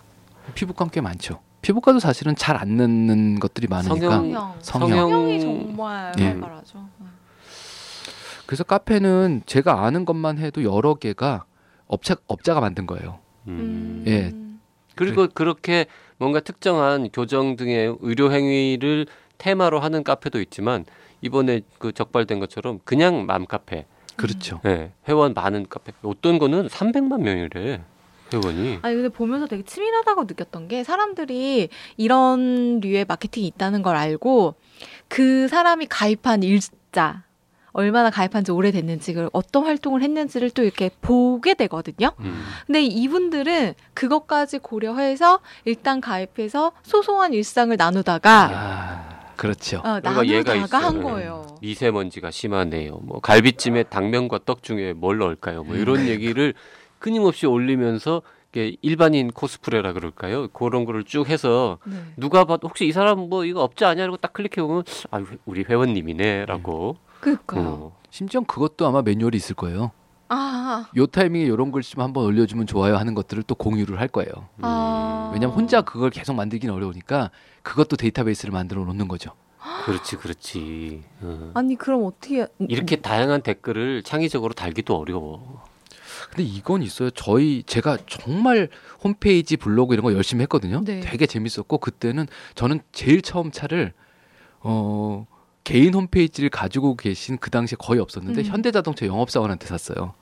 피부과 꽤 많죠. 피부과도 사실은 잘 안 넣는 것들이 많으니까. 성형. 성형. 성형. 성형 이 정말 예. 활발하죠. 그래서 카페는 제가 아는 것만 해도 여러 개가 업체 업자가 만든 거예요. 음. 예. 그리고 그렇게 뭔가 특정한 교정 등의 의료 행위를 테마로 하는 카페도 있지만 이번에 그 적발된 것처럼 그냥 맘 카페, 그렇죠. 예, 회원 많은 카페. 어떤 거는 300만 명이래 회원이. 아니 근데 보면서 되게 치밀하다고 느꼈던 게 사람들이 이런 류의 마케팅이 있다는 걸 알고 그 사람이 가입한 일자 얼마나 가입한 지 오래됐는지 그리고 어떤 활동을 했는지를 또 이렇게 보게 되거든요. 음. 근데 이분들은 그것까지 고려해서 일단 가입해서 소소한 일상을 나누다가 아, 그렇죠. 어, 얘가 나누다가. 한 거예요. 미세먼지가 심하네요. 뭐 갈비찜에 당면과 떡 중에 뭘 넣을까요? 뭐 이런 얘기를 끊임없이 올리면서 이게 일반인 코스프레라 그럴까요? 그런 거를 쭉 해서 네. 누가 봐도 혹시 이 사람 뭐 이거 업자 아니야? 라고 딱 클릭해 보면 아 우리 회원님이네라고. 그니까요. 어. 심지어 그것도 아마 매뉴얼이 있을 거예요. 아, 요 타이밍에 이런 글씨만 한번 올려주면 좋아요 하는 것들을 또 공유를 할 거예요. 아. 왜냐면 혼자 그걸 계속 만들기는 어려우니까 그것도 데이터베이스를 만들어 놓는 거죠. 그렇지, 그렇지. 어. 아니 그럼 어떻게 이렇게 다양한 댓글을 창의적으로 달기도 어려워. 근데 이건 있어요. 저희 제가 정말 홈페이지 블로그 이런 거 열심히 했거든요. 네. 되게 재밌었고 그때는 저는 제일 처음 차를 어 개인 홈페이지를 가지고 계신 그 당시에 거의 없었는데 음. 현대자동차 영업사원한테 샀어요.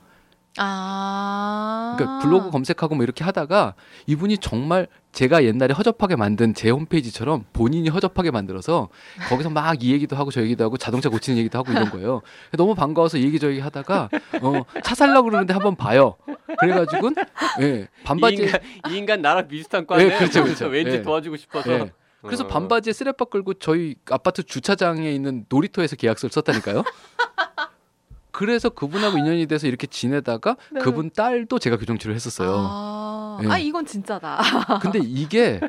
아. 그러니까 블로그 검색하고 뭐 이렇게 하다가 이분이 정말 제가 옛날에 허접하게 만든 제 홈페이지처럼 본인이 허접하게 만들어서 거기서 막 이 얘기도 하고 저 얘기도 하고 자동차 고치는 얘기도 하고 이런 거예요. 너무 반가워서 이 얘기 저 얘기 하다가 어 차 살려고 그러는데 한번 봐요. 그래가지고 예 반바지 이 인간, 이 인간 나랑 비슷한 과네. 예, 그렇죠, 그렇죠. 왠지 예. 도와주고 싶어서. 예. 그래서 어. 반바지에 쓰레빠 끌고 저희 아파트 주차장에 있는 놀이터에서 계약서를 썼다니까요. 그래서 그분하고 인연이 돼서 이렇게 지내다가 네. 그분 딸도 제가 교정 치료를 했었어요. 아, 예. 아, 이건 진짜다. 근데 이게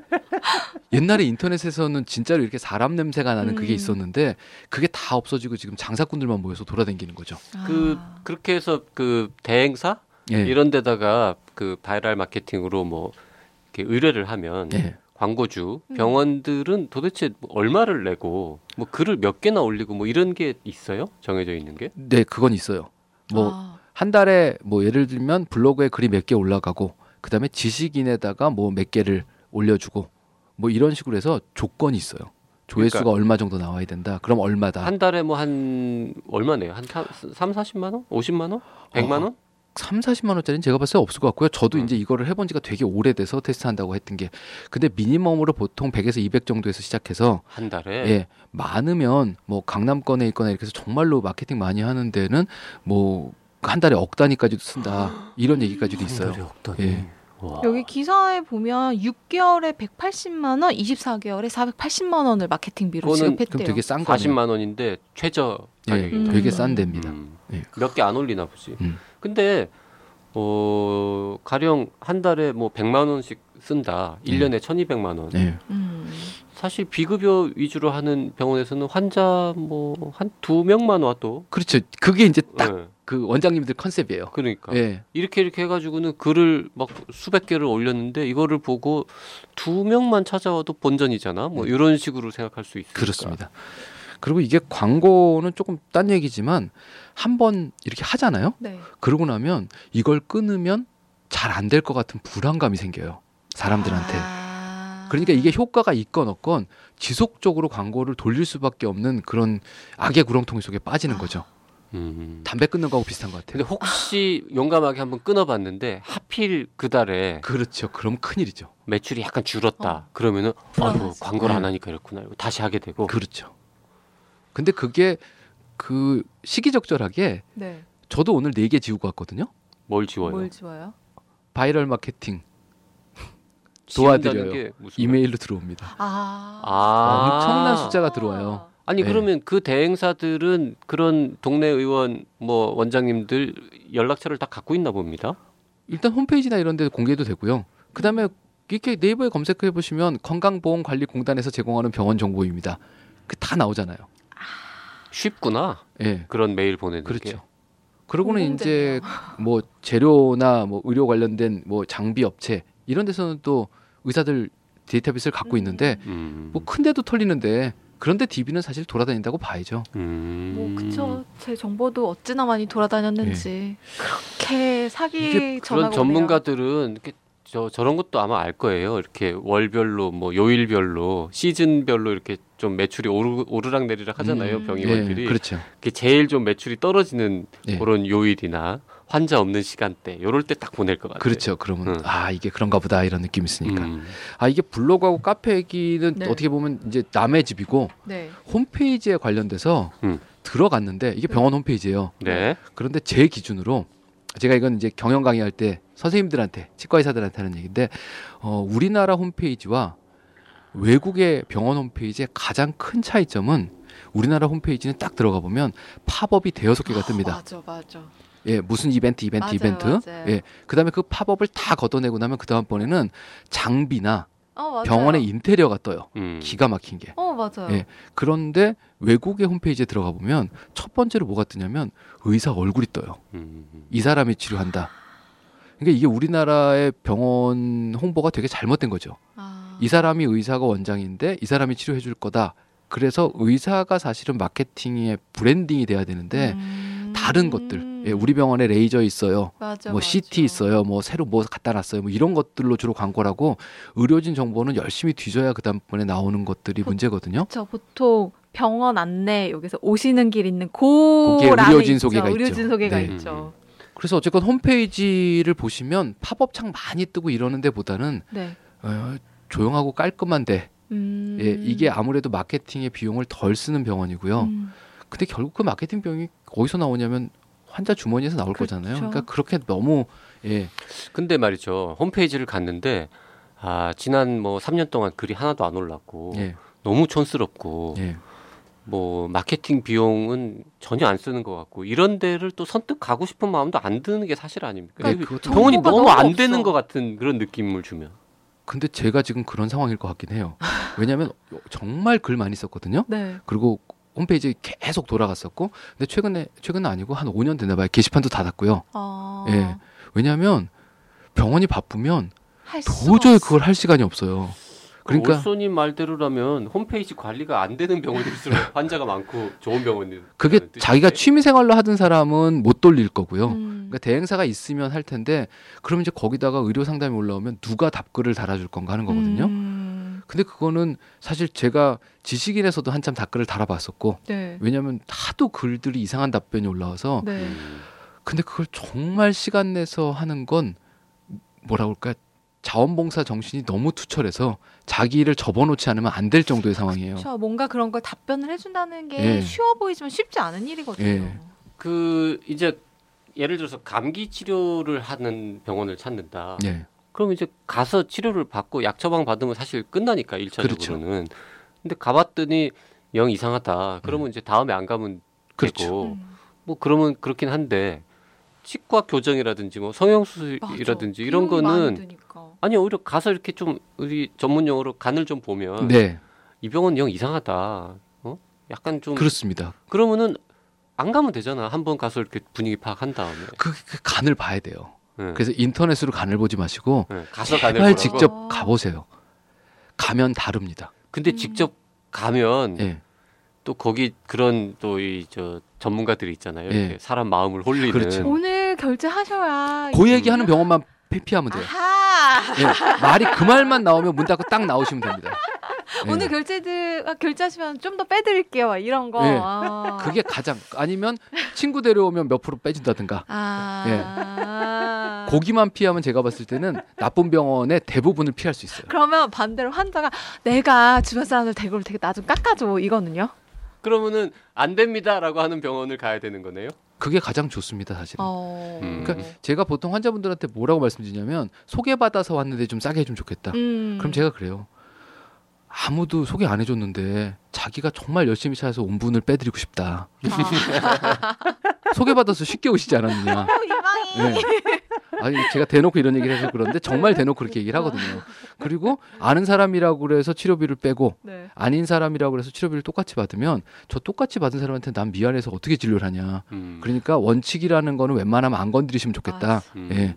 옛날에 인터넷에서는 진짜로 이렇게 사람 냄새가 나는 그게 음. 있었는데 그게 다 없어지고 지금 장사꾼들만 모여서 돌아다니는 거죠. 그 아. 그렇게 해서 그 대행사 예. 이런 데다가 그 바이럴 마케팅으로 뭐 이렇게 의뢰를 하면 예. 광고주 음. 병원들은 도대체 뭐 얼마를 내고 뭐 글을 몇 개나 올리고 뭐 이런 게 있어요? 정해져 있는 게? 네, 그건 있어요. 뭐 아. 한 달에 뭐 예를 들면 블로그에 글이 몇 개 올라가고 그다음에 지식인에다가 뭐 몇 개를 올려주고 뭐 이런 식으로 해서 조건이 있어요. 조회수가 그러니까 얼마 정도 나와야 된다. 그럼 얼마다. 한 달에 뭐 한 얼마네요? 한 3, 40만 원? 50만 원? 100만 원? 3, 40만 원짜리는 제가 봤을 때 없을 것 같고요. 저도 음. 이제 이거를 해본 지가 되게 오래돼서 테스트한다고 했던 게 근데 미니멈으로 보통 100에서 200 정도에서 시작해서 한 달에 예, 많으면 뭐 강남권에 있거나 이렇게 해서 정말로 마케팅 많이 하는 데는 뭐 한 달에 억 단위까지도 쓴다. 이런 얘기까지도 한 달에 있어요. 억단위. 예. 와. 여기 기사에 보면 6개월에 180만 원, 24개월에 480만 원을 마케팅비로 지급했대요. 되게 싼 거네요. 40만 원인데 최저 예, 가격이다. 되게 음. 싼 데입니다. 음. 예. 몇개 안 올리나 보지. 음. 근데 어 가령 한 달에 뭐 100만 원씩 쓴다. 네. 1년에 1,200만 원. 예. 음. 사실 비급여 위주로 하는 병원에서는 환자 뭐 한 두 명만 와도 그렇죠. 그게 이제 딱 예, 그 원장님들 컨셉이에요. 그러니까 예. 이렇게 이렇게 해가지고는 글을 막 수백 개를 올렸는데 이거를 보고 두 명만 찾아와도 본전이잖아. 뭐 음. 이런 식으로 생각할 수 있으니까. 그렇습니다. 그리고 이게 광고는 조금 딴 얘기지만 한 번 이렇게 하잖아요. 네. 그러고 나면 이걸 끊으면 잘 안 될 것 같은 불안감이 생겨요. 사람들한테. 아. 그러니까 이게 효과가 있건 없건 지속적으로 광고를 돌릴 수밖에 없는 그런 악의 구렁텅이 속에 빠지는 거죠. 음. 담배 끊는 거하고 비슷한 것 같아요. 근데 혹시 용감하게 한번 끊어봤는데 하필 그 달에 그렇죠. 그럼 큰일이죠. 매출이 약간 줄었다. 어. 그러면은 불안하지. 광고를 안 네. 하니까 이렇구나. 이러고 다시 하게 되고. 그렇죠. 근데 그게 그 시기적절하게 네. 저도 오늘 네 개 지우고 왔거든요. 뭘 지워요? 뭘 지워요? 바이럴 마케팅 도와드려요. 게 무슨 이메일로 들어옵니다. 아. 아. 엄청난 숫자가 들어와요. 아니 네. 그러면 그 대행사들은 그런 동네 의원 뭐 원장님들 연락처를 다 갖고 있나 봅니다. 일단 홈페이지나 이런 데 공개도 되고요. 그다음에 이렇게 네이버에 검색해 보시면 건강보험관리공단에서 제공하는 병원 정보입니다. 그 다 나오잖아요. 쉽구나. 예. 그런 메일 보내는 게. 그렇죠. 그러고는 공공재네요. 이제 뭐 재료나 뭐 의료 관련된 뭐 장비 업체 이런 데서는 또 의사들 데이터베이스를 갖고 음. 있는데 음. 뭐 큰 데도 털리는데 그런데 DB는 사실 돌아다닌다고 봐야죠. 음. 뭐 그쵸. 제 정보도 어찌나 많이 돌아다녔는지 그렇게 사기 그런 전문가들은 이렇게 저 저런 것도 아마 알 거예요. 이렇게 월별로 뭐 요일별로 시즌별로 이렇게 좀 매출이 오르, 오르락 내리락 하잖아요. 음. 병의원들이. 예, 그렇죠. 그게 제일 좀 매출이 떨어지는 예. 그런 요일이나 환자 없는 시간대 요럴 때 딱 보낼 것 같아요. 그렇죠. 그러면 응. 아 이게 그런가 보다 이런 느낌이 있으니까. 음. 아 이게 블로그하고 카페 얘기는 네. 어떻게 보면 이제 남의 집이고 네. 홈페이지에 관련돼서 음. 들어갔는데 이게 병원 홈페이지예요. 네. 그런데 제 기준으로 제가 이건 이제 경영 강의할 때 선생님들한테 치과 의사들한테 하는 얘기인데 어, 우리나라 홈페이지와 외국의 병원 홈페이지의 가장 큰 차이점은 우리나라 홈페이지는 딱 들어가 보면 팝업이 대여섯 개가 뜹니다. 맞아, 맞아. 예, 무슨 이벤트, 이벤트, 맞아요, 이벤트. 맞아요. 예, 그다음에 그 팝업을 다 걷어내고 나면 그 다음 번에는 장비나 어. 병원의 인테리어가 떠요. 음. 기가 막힌 게. 어, 맞아요. 예. 그런데 외국의 홈페이지에 들어가 보면 첫 번째로 뭐가 뜨냐면 의사 얼굴이 떠요. 음. 이 사람이 치료한다. 그러니까 이게 우리나라의 병원 홍보가 되게 잘못된 거죠. 아. 이 사람이 의사가 원장인데 이 사람이 치료해 줄 거다. 그래서 의사가 사실은 마케팅의 branding이 돼야 되는데 음. 다른 것들. 예, 우리 병원에 레이저 있어요. 맞아, 뭐 맞아. CT 있어요. 뭐 새로 뭐 갖다 놨어요. 뭐 이런 것들로 주로 광고를 하고 의료진 정보는 열심히 뒤져야 그 다음번에 나오는 것들이 보- 문제거든요. 저 보통 병원 안내 여기서 오시는 길 있는 고 거기에 란에 의료진. 소개가 의료진 있죠. 소개가 네. 있죠. 그래서 어쨌건 홈페이지를 보시면 팝업창 많이 뜨고 이러는 데보다는 네. 어, 조용하고 깔끔한데 음. 예, 이게 아무래도 마케팅의 비용을 덜 쓰는 병원이고요. 음. 근데 결국 그 마케팅 비용이 어디서 나오냐면 환자 주머니에서 나올 그렇죠. 거잖아요. 그러니까 그렇게 너무 예, 근데 말이죠. 홈페이지를 갔는데 아, 지난 뭐 3년 동안 글이 하나도 안 올랐고 예, 너무 촌스럽고 예. 뭐 마케팅 비용은 전혀 안 쓰는 것 같고 이런 데를 또 선뜻 가고 싶은 마음도 안 드는 게 사실 아닙니까? 네, 그것도 병원이 너무 너무 안 없어. 되는 것 같은 그런 느낌을 주면. 근데 제가 지금 그런 상황일 것 같긴 해요. 왜냐하면 정말 글 많이 썼거든요. 네. 그리고 홈페이지 계속 돌아갔었고, 근데 최근에 최근은 아니고 한 5년 됐나 봐요. 게시판도 닫았고요. 어. 예. 왜냐하면 병원이 바쁘면 도저히 없어. 그걸 할 시간이 없어요. 그러니까 올소님 말대로라면 홈페이지 관리가 안 되는 병원일수록 환자가 많고 좋은 병원이 그게 자기가 취미 생활로 하던 사람은 못 돌릴 거고요. 음. 그러니까 대행사가 있으면 할 텐데 그럼 이제 거기다가 의료 상담이 올라오면 누가 답글을 달아줄 건가 하는 거거든요. 음. 근데 그거는 사실 제가 지식인에서도 한참 답글을 달아봤었고 네. 왜냐하면 하도 글들이 이상한 답변이 올라와서 네. 음. 근데 그걸 정말 시간 내서 하는 건 뭐라 그럴까 자원봉사 정신이 너무 투철해서 자기 일을 접어놓지 않으면 안 될 정도의 상황이에요. 그렇죠. 뭔가 그런 걸 답변을 해준다는 게 예. 쉬워 보이지만 쉽지 않은 일이거든요. 예. 그 이제 예를 들어서 감기 치료를 하는 병원을 찾는다. 예. 그럼 이제 가서 치료를 받고 약 처방 받으면 사실 끝나니까 일차적으로는. 그렇죠. 근데 가봤더니 영 이상하다. 그러면 이제 다음에 안 가면 음. 그렇죠. 되고 음. 뭐 그러면 그렇긴 한데 치과 교정이라든지 뭐 성형수술이라든지 맞아. 이런 거는 드니까. 아니 오히려 가서 이렇게 좀 우리 전문 용어로 간을 좀 보면 네, 이 병원 영 이상하다. 어? 약간 좀 그렇습니다. 그러면은 안 가면 되잖아. 한 번 가서 이렇게 분위기 파악한 다음에. 그, 그 간을 봐야 돼요. 예. 그래서 인터넷으로 간을 보지 마시고 예, 가서 간을 제발 보라고. 직접 아. 가보세요. 가면 다릅니다. 근데 음. 직접 가면 예, 또 거기 그런 또 이 저 전문가들이 있잖아요. 예. 이렇게 사람 마음을 홀리는. 그렇죠. 오늘 결제하셔야. 그 얘기하는 병원만 피하면 돼요. 아하. 예, 말이 그 말만 나오면 문 닫고 딱 나오시면 됩니다. 예. 오늘 결제들 아, 결제하시면 좀 더 빼드릴게요. 막 이런 거. 예. 아. 그게 가장 아니면 친구 데려오면 몇 프로 빼준다든가 아. 고기만 피하면 제가 봤을 때는 나쁜 병원의 대부분을 피할 수 있어요. 그러면 반대로 환자가 내가 주변 사람들 대구를 되게 나 좀 깎아줘 이거는요. 그러면은 안 됩니다라고 하는 병원을 가야 되는 거네요. 그게 가장 좋습니다, 사실은. 어. 음. 그러니까 제가 보통 환자분들한테 뭐라고 말씀드리냐면 소개받아서 왔는데 좀 싸게 해주면 좋겠다. 음. 그럼 제가 그래요. 아무도 소개 안 해줬는데 자기가 정말 열심히 찾아서 온 분을 빼드리고 싶다. 아. 소개받아서 쉽게 오시지 않았느냐. 어. 네. 아니 제가 대놓고 이런 얘기를 해서 그런데 정말 대놓고 그렇게 얘기를 하거든요. 그리고 아는 사람이라고 그래서 치료비를 빼고 네. 아닌 사람이라고 그래서 치료비를 똑같이 받으면 저 똑같이 받은 사람한테 난 미안해서 어떻게 진료를 하냐. 음. 그러니까 원칙이라는 거는 웬만하면 안 건드리시면 좋겠다. 음. 예.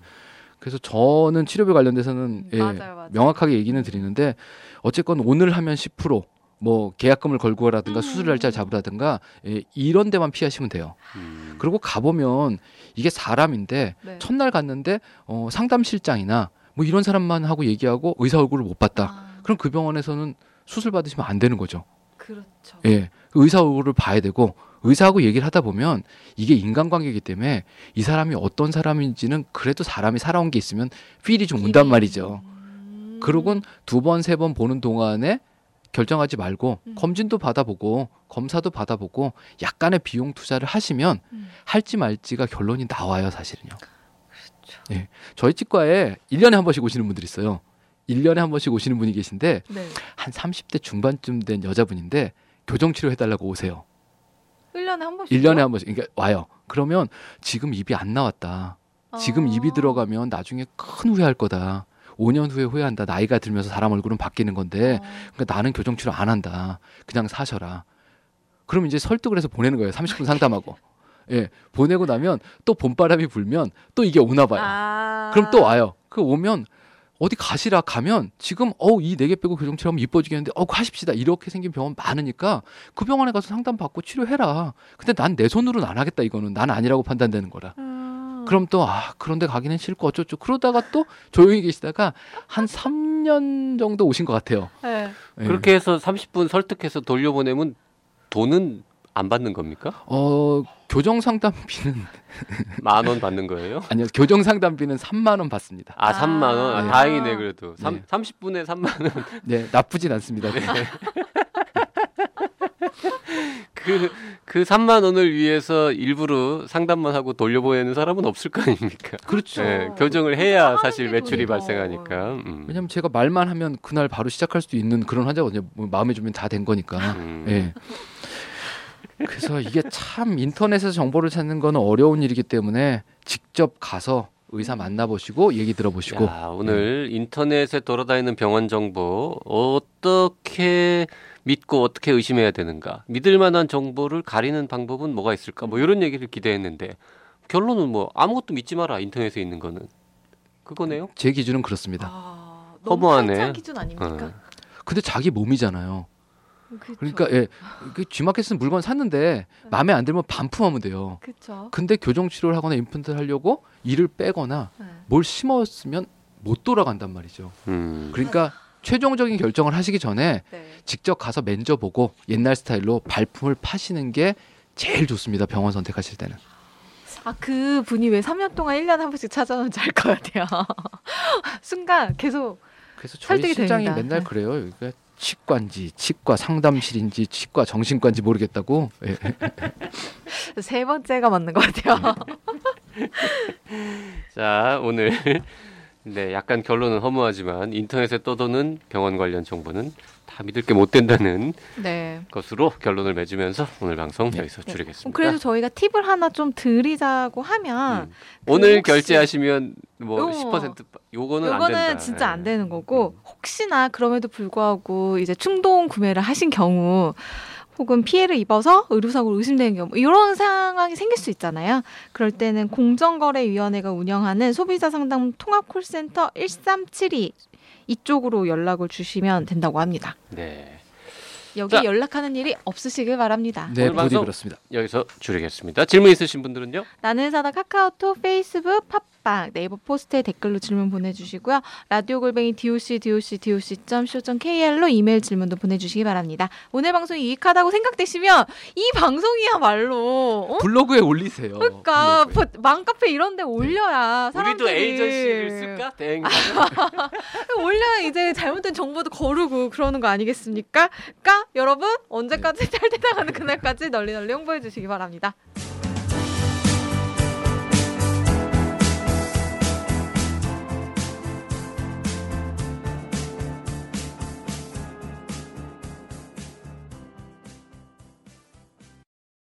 그래서 저는 치료비 관련돼서는 예, 맞아요, 맞아요. 명확하게 얘기는 드리는데 어쨌건 오늘 하면 10% 뭐 계약금을 걸고라든가 음. 수술 날짜 잡으라든가 예, 이런 데만 피하시면 돼요. 음. 그리고 가보면 이게 사람인데 네. 첫날 갔는데 어, 상담실장이나 뭐 이런 사람만 하고 얘기하고 의사 얼굴을 못 봤다. 아, 그럼 그 병원에서는 수술 받으시면 안 되는 거죠. 그렇죠. 예, 그 의사 얼굴을 봐야 되고 의사하고 얘기를 하다 보면 이게 인간관계이기 때문에 이 사람이 어떤 사람인지는 그래도 사람이 살아온 게 있으면 필이 좀 온단 말이죠. 음. 그러곤 두 번 세 번 보는 동안에 결정하지 말고 음. 검진도 받아보고 검사도 받아보고 약간의 비용 투자를 하시면 음. 할지 말지가 결론이 나와요 사실은요. 그렇죠. 예, 저희 치과에 1년에 한 번씩 오시는 분들이 있어요. 1년에 한 번씩 오시는 분이 계신데 네. 한 30대 중반쯤 된 여자분인데 교정 치료 해 달라고 오세요. 1년에 한 번씩. 1년에 한 번씩 그러니까 와요. 그러면 지금 입이 안 나왔다. 지금 아. 입이 들어가면 나중에 큰 후회할 거다. 5년 후에 후회한다. 나이가 들면서 사람 얼굴은 바뀌는 건데 그러니까 나는 교정 치료 안 한다. 그냥 사셔라. 그럼 이제 설득을 해서 보내는 거예요. 30분 상담하고. 예. 보내고 나면 또 봄바람이 불면 또 이게 오나 봐요. 아. 그럼 또 와요. 그 오면 어디 가시라 가면 지금 어우 이 네 개 빼고 교정 치료하면 이뻐지겠는데 어 하십시다 이렇게 생긴 병원 많으니까 그 병원에 가서 상담 받고 치료해라. 근데 난 내 손으로는 안 하겠다 이거는 난 아니라고 판단되는 거라. 음. 그럼 또 아 그런데 가기는 싫고 어쩌죠 그러다가 또 조용히 계시다가 한 3년 정도 오신 것 같아요. 네. 예. 그렇게 해서 30분 설득해서 돌려보내면 돈은 안 받는 겁니까? 어 교정 상담비는 만 원 받는 거예요? 아니요 교정 상담비는 3만 원 받습니다. 아, 3만 원. 아, 네. 다행이네 그래도. 네. 삼 30분에 3만 원. 네 나쁘진 않습니다. 그, 그 3만 원을 위해서 일부러 상담만 하고 돌려보내는 사람은 없을 거 아닙니까? 그렇죠. 네, 교정을 해야 하는 사실 게 매출이 돈이고. 발생하니까. 음. 왜냐면 제가 말만 하면 그날 바로 시작할 수도 있는 그런 환자거든요. 뭐 마음에 주면 다 된 거니까. 음. 예. 그래서 이게 참 인터넷에서 정보를 찾는 거는 어려운 일이기 때문에 직접 가서 의사 만나보시고 얘기 들어보시고 야, 오늘 인터넷에 돌아다니는 병원 정보 어떻게 믿고 어떻게 의심해야 되는가? 믿을 만한 정보를 가리는 방법은 뭐가 있을까? 뭐 이런 얘기를 기대했는데 결론은 뭐 아무것도 믿지 마라 인터넷에 있는 거는 그거네요. 제 기준은 그렇습니다. 아, 너무 허무하네. 기준 아닙니까? 어. 근데 자기 몸이잖아요. 그쵸. 그러니까 예, 그 G마켓에서 물건 샀는데 마음에 안 들면 반품하면 돼요. 그쵸. 근데 교정 치료를 하거나 임플란트를 하려고 이를 빼거나 네. 뭘 심었으면 못 돌아간단 말이죠. 음. 그러니까 최종적인 결정을 하시기 전에 네. 직접 가서 만져보고 옛날 스타일로 발품을 파시는 게 제일 좋습니다. 병원 선택하실 때는. 아, 그 분이 왜 3년 동안 1년에 한 번씩 찾아오는지 알 것 같아요. 순간 계속 그래서 저희 설득이 실장이 됩니다. 맨날 네. 그래요. 여기가 치과인지 치과 상담실인지 치과 정신과인지 모르겠다고. 예. 세 번째가 맞는 것 같아요. 자 오늘 네 약간 결론은 허무하지만 인터넷에 떠도는 병원 관련 정보는 다 믿을 게 못 된다는 네. 것으로 결론을 맺으면서 오늘 방송 네. 여기서 네. 줄이겠습니다. 그래서 저희가 팁을 하나 좀 드리자고 하면 음. 그 오늘 결제하시면 뭐 어. 10% 요거는 안 된다. 요거는 진짜 안 예. 되는 거고 혹시나 그럼에도 불구하고 이제 충동 구매를 하신 경우 혹은 피해를 입어서 의료사고로 의심되는 경우 이런 상황이 생길 수 있잖아요. 그럴 때는 공정거래위원회가 운영하는 소비자 상담 통합 콜센터 1372 이쪽으로 연락을 주시면 된다고 합니다. 네. 여기 자. 연락하는 일이 없으시길 바랍니다. 네, 부디 그렇습니다. 여기서 줄이겠습니다. 질문 있으신 분들은요? 나는 의사다 카카오톡, 페이스북, 팟빵 팟빵 네이버 포스트에 댓글로 질문 보내주시고요. 라디오 골뱅이 doc doc doc co kr로 이메일 질문도 보내주시기 바랍니다. 오늘 방송이 유익하다고 생각되시면 이 방송이야말로 어? 블로그에 올리세요. 그러니까 블로그에. 뭐 맘카페 이런 데 올려야 우리도 사람들이 에이전시를 쓸까? 대행. 올려야 이제 잘못된 정보도 거르고 그러는 거 아니겠습니까? 그러니까 여러분 언제까지 잘 되다가는 그날까지 널리 널리 홍보해 주시기 바랍니다.